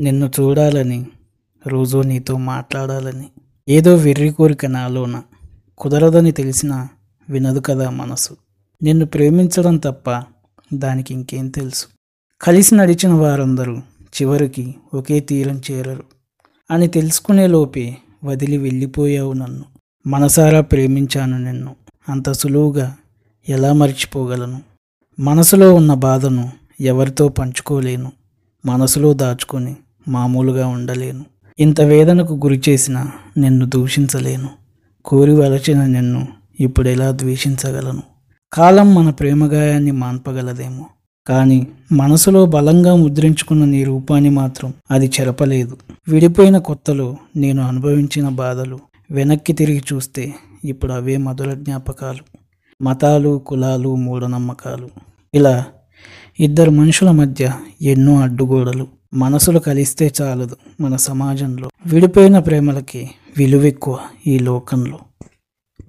నిన్ను చూడాలని రోజూ నీతో మాట్లాడాలని. ఏదో వెర్రి కోరిక నాలోన కుదరదని తెలిసినా వినదు కదా మనసు. నిన్ను ప్రేమించడం తప్ప దానికి ఇంకేం తెలుసు. కలిసి నడిచిన వారందరూ చివరికి ఒకే తీరం చేరరు. అని తెలుసుకునే లోపే వదిలి వెళ్ళిపోయావు నన్ను. మనసారా ప్రేమించాను నిన్ను. అంత సులువుగా ఎలా మర్చిపోగలను? మనసులో ఉన్న బాధను ఎవరితో పంచుకోలేను. మనసులో దాచుకొని మామూలుగా ఉండలేను. ఇంత వేదనకు గురి చేసిన నిన్ను దూషించలేను. కోరి వలచిన నిన్ను ఇప్పుడు ఎలా ద్వేషించగలను? కాలం మన ప్రేమగాయాన్ని మాన్పగలదేమో. కానీ మనసులో బలంగా ముద్రించుకున్న నీ రూపాన్ని మాత్రం అది చెరపలేదు. విడిపోయిన కొత్తలో నేను అనుభవించిన బాధలు వెనక్కి తిరిగి చూస్తే ఇప్పుడు అవే మధుర జ్ఞాపకాలు. మతాలు కులాలు మూఢనమ్మకాలు. ఇలా ఇద్దరు మనుషుల మధ్య ఎన్నో అడ్డుగోడలు. మనసులు కలిస్తే చాలదు మన సమాజంలో. విడిపోయిన ప్రేమలకి విలువెక్కువ ఈ లోకంలో.